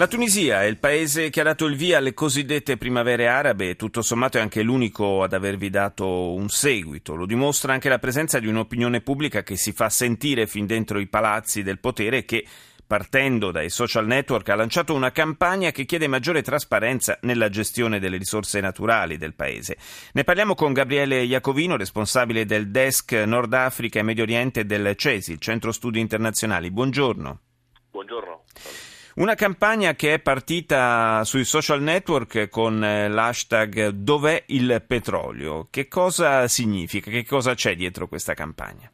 La Tunisia è il paese che ha dato il via alle cosiddette primavere arabe e tutto sommato è anche l'unico ad avervi dato un seguito. Lo dimostra anche la presenza di un'opinione pubblica che si fa sentire fin dentro i palazzi del potere e che partendo dai social network, ha lanciato una campagna che chiede maggiore trasparenza nella gestione delle risorse naturali del paese. Ne parliamo con Gabriele Iacovino, responsabile del desk Nord Africa e Medio Oriente del CESI, il Centro Studi Internazionali. Buongiorno. Una campagna che è partita sui social network con eh, l'hashtag Dov'è il petrolio? Che cosa significa? Che cosa c'è dietro questa campagna?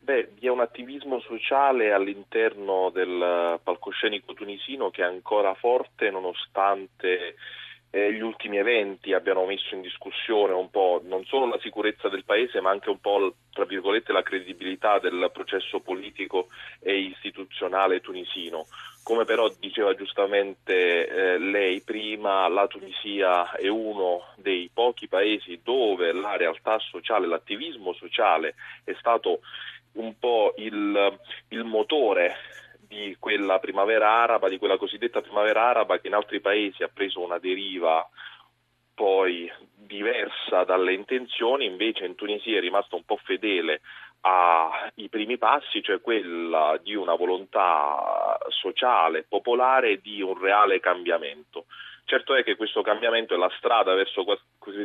Beh, vi è un attivismo sociale all'interno del palcoscenico tunisino che è ancora forte nonostante eh, gli ultimi eventi abbiano messo in discussione un po' non solo la sicurezza del paese ma anche un po' tra virgolette la credibilità del processo politico e istituzionale tunisino. Come però diceva giustamente eh, lei prima, la Tunisia è uno dei pochi paesi dove la realtà sociale, l'attivismo sociale è stato un po' il, il motore di quella primavera araba, di quella cosiddetta primavera araba che in altri paesi ha preso una deriva poi diversa dalle intenzioni, invece in Tunisia è rimasto un po' fedele ai primi passi, cioè quella di una volontà sociale, popolare, di un reale cambiamento. Certo è che questo cambiamento e la strada verso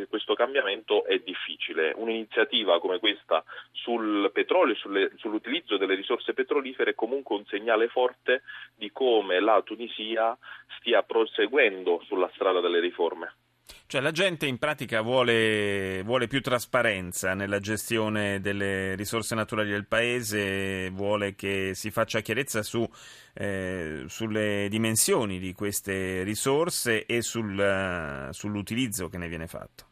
questo cambiamento è difficile. Un'iniziativa come questa sul petrolio sulle, sull'utilizzo delle risorse petrolifere è comunque un segnale forte di come la Tunisia stia proseguendo sulla strada delle riforme. Cioè la gente in pratica vuole, vuole, più trasparenza nella gestione delle risorse naturali del paese, vuole che si faccia chiarezza su, eh, sulle dimensioni di queste risorse e sul, sull'utilizzo che ne viene fatto.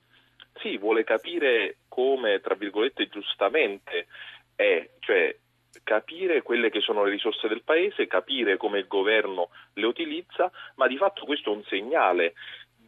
Sì, vuole capire come, tra virgolette, giustamente è, cioè capire quelle che sono le risorse del paese, capire come il governo le utilizza, ma di fatto questo è un segnale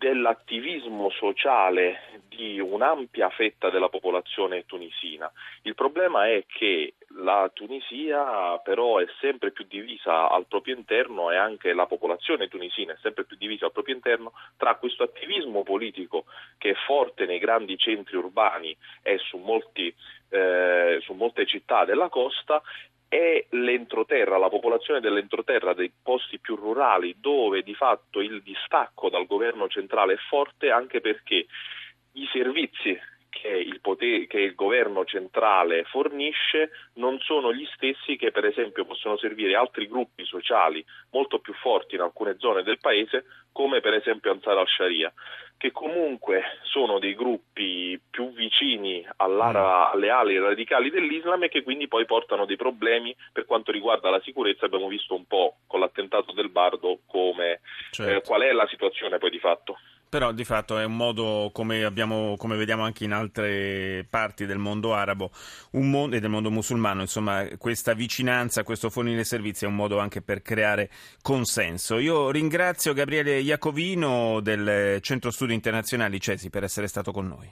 dell'attivismo sociale di un'ampia fetta della popolazione tunisina. Il problema è che la Tunisia però è sempre più divisa al proprio interno e anche la popolazione tunisina è sempre più divisa al proprio interno tra questo attivismo politico che è forte nei grandi centri urbani e su, molti, eh, su molte città della costa è l'entroterra, la popolazione dell'entroterra, dei posti più rurali, dove di fatto il distacco dal governo centrale è forte anche perché i servizi che il, potere, che il, governo centrale fornisce non sono gli stessi che per esempio possono servire altri gruppi sociali molto più forti in alcune zone del paese come per esempio Ansar al-Sharia che comunque sono dei gruppi più vicini mm. alle ali radicali dell'Islam e che quindi poi portano dei problemi per quanto riguarda la sicurezza. Abbiamo visto un po' con l'attentato del Bardo come, certo. eh, qual è la situazione poi di fatto. Però di fatto è un modo, come, abbiamo, come vediamo anche in altre parti del mondo arabo mondo, e del mondo musulmano, insomma, questa vicinanza, questo fornire servizi è un modo anche per creare consenso. Io ringrazio Gabriele Iacovino del Centro Studi Internazionali CESI per essere stato con noi.